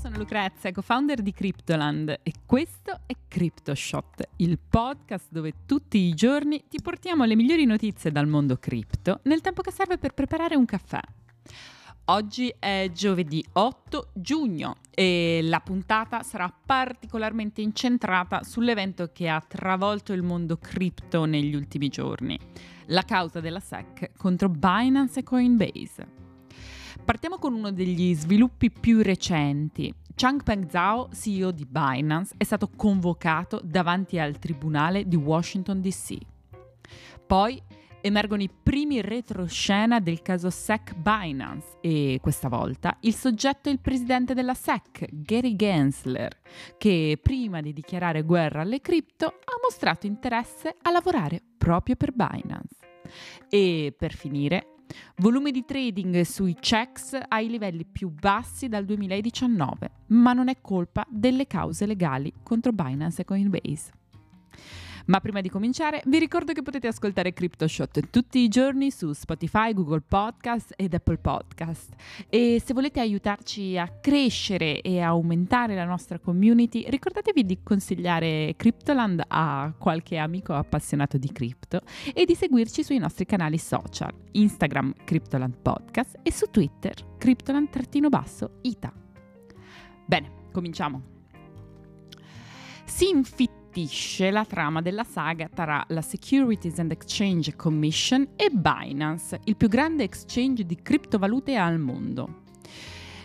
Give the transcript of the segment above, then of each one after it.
sono Lucrezia, co-founder di Cryptoland e questo è CryptoShot, il podcast dove tutti i giorni ti portiamo le migliori notizie dal mondo cripto nel tempo che serve per preparare un caffè. Oggi è giovedì 8 giugno e la puntata sarà particolarmente incentrata sull'evento che ha travolto il mondo cripto negli ultimi giorni, la causa della SEC contro Binance e Coinbase. Partiamo con uno degli sviluppi più recenti. Changpeng Zhao, CEO di Binance, è stato convocato davanti al tribunale di Washington DC. Poi emergono i primi retroscena del caso SEC Binance e questa volta il soggetto è il presidente della SEC, Gary Gensler, che prima di dichiarare guerra alle cripto ha mostrato interesse a lavorare proprio per Binance. E per finire Volume di trading sui checks ai livelli più bassi dal 2019, ma non è colpa delle cause legali contro Binance e Coinbase. Ma prima di cominciare vi ricordo che potete ascoltare CryptoShot tutti i giorni su Spotify, Google Podcast ed Apple Podcast. E se volete aiutarci a crescere e aumentare la nostra community, ricordatevi di consigliare Cryptoland a qualche amico appassionato di cripto e di seguirci sui nostri canali social, Instagram Cryptoland Podcast e su Twitter Cryptoland-ita. Bene, cominciamo. Si approfondisce la trama della saga tra la Securities and Exchange Commission e Binance, il più grande exchange di criptovalute al mondo.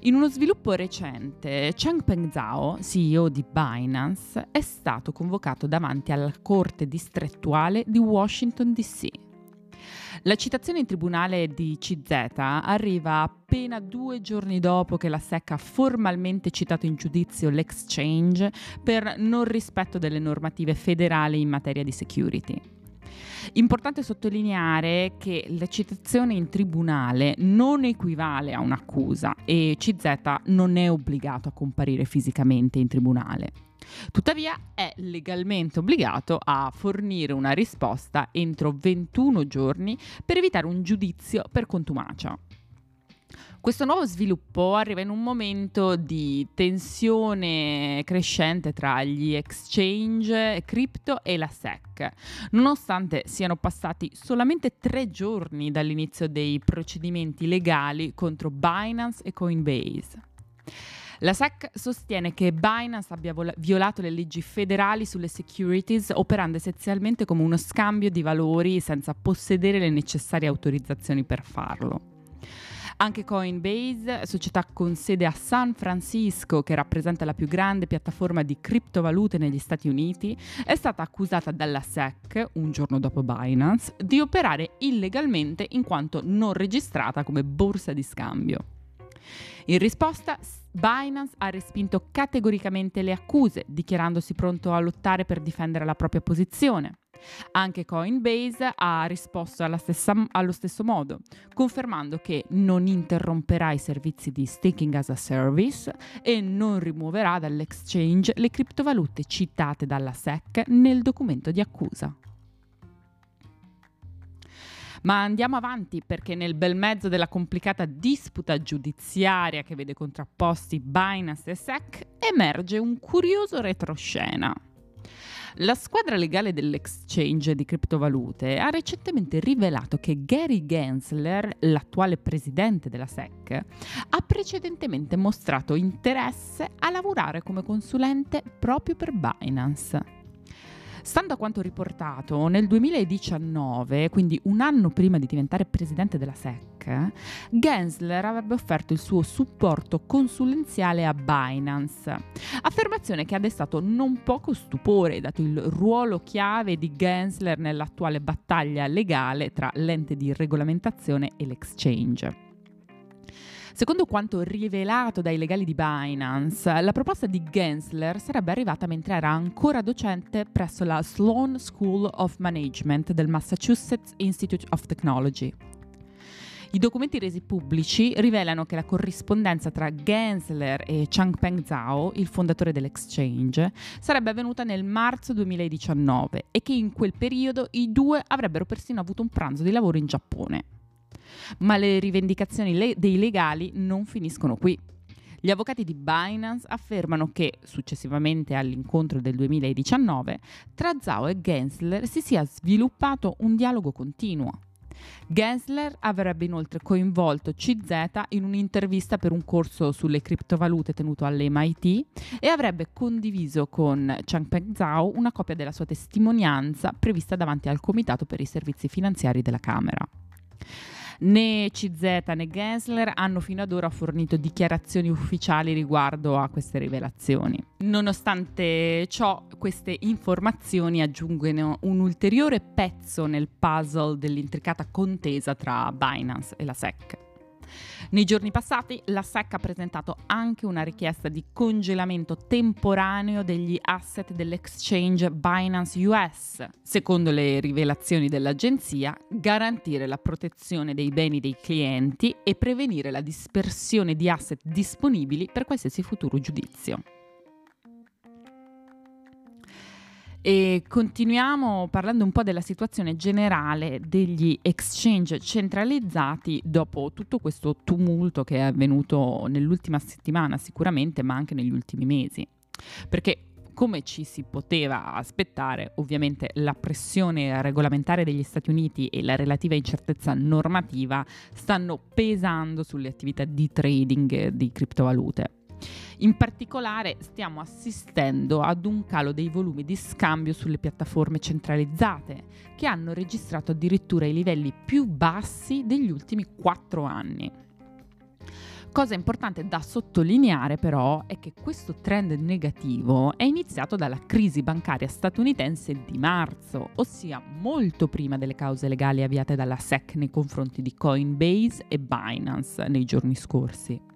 In uno sviluppo recente, Changpeng Zhao, CEO di Binance, è stato convocato davanti alla Corte distrettuale di Washington DC la citazione in tribunale di CZ arriva appena due giorni dopo che la SEC ha formalmente citato in giudizio l'exchange per non rispetto delle normative federali in materia di security. Importante sottolineare che la citazione in tribunale non equivale a un'accusa e CZ non è obbligato a comparire fisicamente in tribunale. Tuttavia è legalmente obbligato a fornire una risposta entro 21 giorni per evitare un giudizio per contumacia. Questo nuovo sviluppo arriva in un momento di tensione crescente tra gli exchange cripto e la SEC, nonostante siano passati solamente tre giorni dall'inizio dei procedimenti legali contro Binance e Coinbase. La SEC sostiene che Binance abbia violato le leggi federali sulle securities operando essenzialmente come uno scambio di valori senza possedere le necessarie autorizzazioni per farlo. Anche Coinbase, società con sede a San Francisco che rappresenta la più grande piattaforma di criptovalute negli Stati Uniti, è stata accusata dalla SEC, un giorno dopo Binance, di operare illegalmente in quanto non registrata come borsa di scambio. In risposta, Binance ha respinto categoricamente le accuse, dichiarandosi pronto a lottare per difendere la propria posizione. Anche Coinbase ha risposto stessa, allo stesso modo, confermando che non interromperà i servizi di staking as a service e non rimuoverà dall'exchange le criptovalute citate dalla SEC nel documento di accusa. Ma andiamo avanti perché nel bel mezzo della complicata disputa giudiziaria che vede contrapposti Binance e SEC emerge un curioso retroscena. La squadra legale dell'exchange di criptovalute ha recentemente rivelato che Gary Gensler, l'attuale presidente della SEC, ha precedentemente mostrato interesse a lavorare come consulente proprio per Binance. Stando a quanto riportato, nel 2019, quindi un anno prima di diventare presidente della SEC, Gensler avrebbe offerto il suo supporto consulenziale a Binance, affermazione che ha destato non poco stupore dato il ruolo chiave di Gensler nell'attuale battaglia legale tra l'ente di regolamentazione e l'exchange. Secondo quanto rivelato dai legali di Binance, la proposta di Gensler sarebbe arrivata mentre era ancora docente presso la Sloan School of Management del Massachusetts Institute of Technology. I documenti resi pubblici rivelano che la corrispondenza tra Gensler e Changpeng Zhao, il fondatore dell'exchange, sarebbe avvenuta nel marzo 2019 e che in quel periodo i due avrebbero persino avuto un pranzo di lavoro in Giappone. Ma le rivendicazioni le- dei legali non finiscono qui. Gli avvocati di Binance affermano che, successivamente all'incontro del 2019, tra Zhao e Gensler si sia sviluppato un dialogo continuo. Gensler avrebbe inoltre coinvolto CZ in un'intervista per un corso sulle criptovalute tenuto all'MIT e avrebbe condiviso con Changpeng Zhao una copia della sua testimonianza prevista davanti al Comitato per i servizi finanziari della Camera. Né CZ né Gensler hanno fino ad ora fornito dichiarazioni ufficiali riguardo a queste rivelazioni. Nonostante ciò, queste informazioni aggiungono un ulteriore pezzo nel puzzle dell'intricata contesa tra Binance e la SEC. Nei giorni passati la SEC ha presentato anche una richiesta di congelamento temporaneo degli asset dell'exchange Binance US. Secondo le rivelazioni dell'agenzia, garantire la protezione dei beni dei clienti e prevenire la dispersione di asset disponibili per qualsiasi futuro giudizio. E continuiamo parlando un po' della situazione generale degli exchange centralizzati dopo tutto questo tumulto che è avvenuto nell'ultima settimana sicuramente, ma anche negli ultimi mesi. Perché come ci si poteva aspettare, ovviamente la pressione regolamentare degli Stati Uniti e la relativa incertezza normativa stanno pesando sulle attività di trading di criptovalute. In particolare stiamo assistendo ad un calo dei volumi di scambio sulle piattaforme centralizzate, che hanno registrato addirittura i livelli più bassi degli ultimi quattro anni. Cosa importante da sottolineare però è che questo trend negativo è iniziato dalla crisi bancaria statunitense di marzo, ossia molto prima delle cause legali avviate dalla SEC nei confronti di Coinbase e Binance nei giorni scorsi.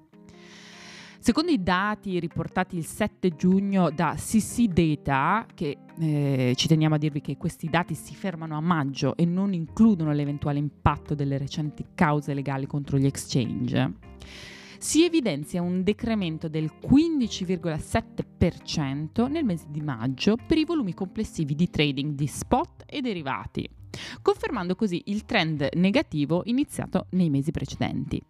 Secondo i dati riportati il 7 giugno da CC Data, che eh, ci teniamo a dirvi che questi dati si fermano a maggio e non includono l'eventuale impatto delle recenti cause legali contro gli exchange, si evidenzia un decremento del 15,7% nel mese di maggio per i volumi complessivi di trading di spot e derivati, confermando così il trend negativo iniziato nei mesi precedenti.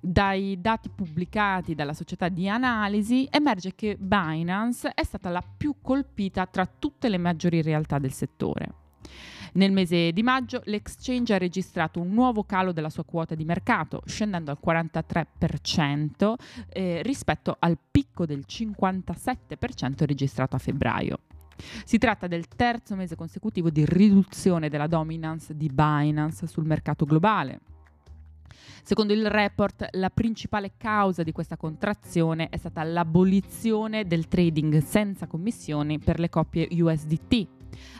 Dai dati pubblicati dalla società di analisi emerge che Binance è stata la più colpita tra tutte le maggiori realtà del settore. Nel mese di maggio l'exchange ha registrato un nuovo calo della sua quota di mercato, scendendo al 43% eh, rispetto al picco del 57% registrato a febbraio. Si tratta del terzo mese consecutivo di riduzione della dominance di Binance sul mercato globale. Secondo il report, la principale causa di questa contrazione è stata l'abolizione del trading senza commissioni per le coppie USDT,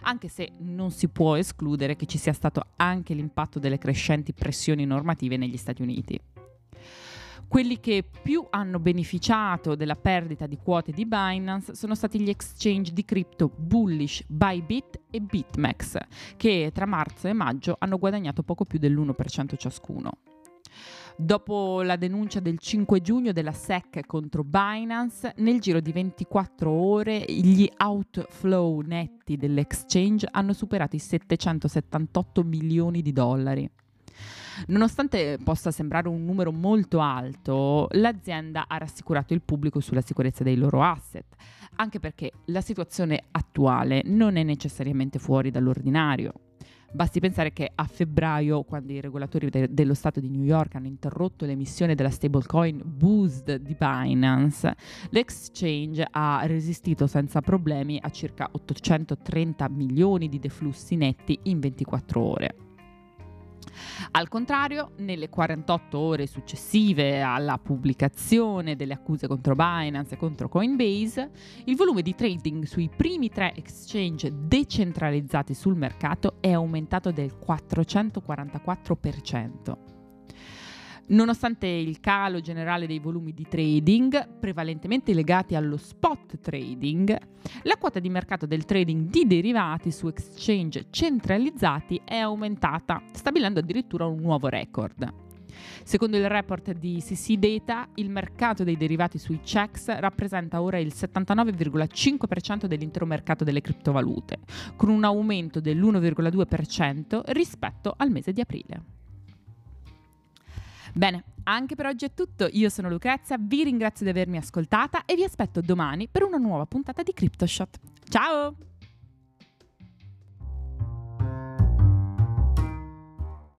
anche se non si può escludere che ci sia stato anche l'impatto delle crescenti pressioni normative negli Stati Uniti. Quelli che più hanno beneficiato della perdita di quote di Binance sono stati gli exchange di cripto bullish Bybit e BitMEX, che tra marzo e maggio hanno guadagnato poco più dell'1% ciascuno. Dopo la denuncia del 5 giugno della SEC contro Binance, nel giro di 24 ore gli outflow netti dell'exchange hanno superato i 778 milioni di dollari. Nonostante possa sembrare un numero molto alto, l'azienda ha rassicurato il pubblico sulla sicurezza dei loro asset, anche perché la situazione attuale non è necessariamente fuori dall'ordinario. Basti pensare che a febbraio, quando i regolatori de- dello Stato di New York hanno interrotto l'emissione della stablecoin Boost di Binance, l'exchange ha resistito senza problemi a circa 830 milioni di deflussi netti in 24 ore. Al contrario, nelle 48 ore successive alla pubblicazione delle accuse contro Binance e contro Coinbase, il volume di trading sui primi tre exchange decentralizzati sul mercato è aumentato del 444%. Nonostante il calo generale dei volumi di trading, prevalentemente legati allo spot trading, la quota di mercato del trading di derivati su exchange centralizzati è aumentata, stabilendo addirittura un nuovo record. Secondo il report di CC Data, il mercato dei derivati sui checks rappresenta ora il 79,5% dell'intero mercato delle criptovalute, con un aumento dell'1,2% rispetto al mese di aprile. Bene, Anche per oggi è tutto, io sono Lucrezia, vi ringrazio di avermi ascoltata e vi aspetto domani per una nuova puntata di CryptoShot. Ciao!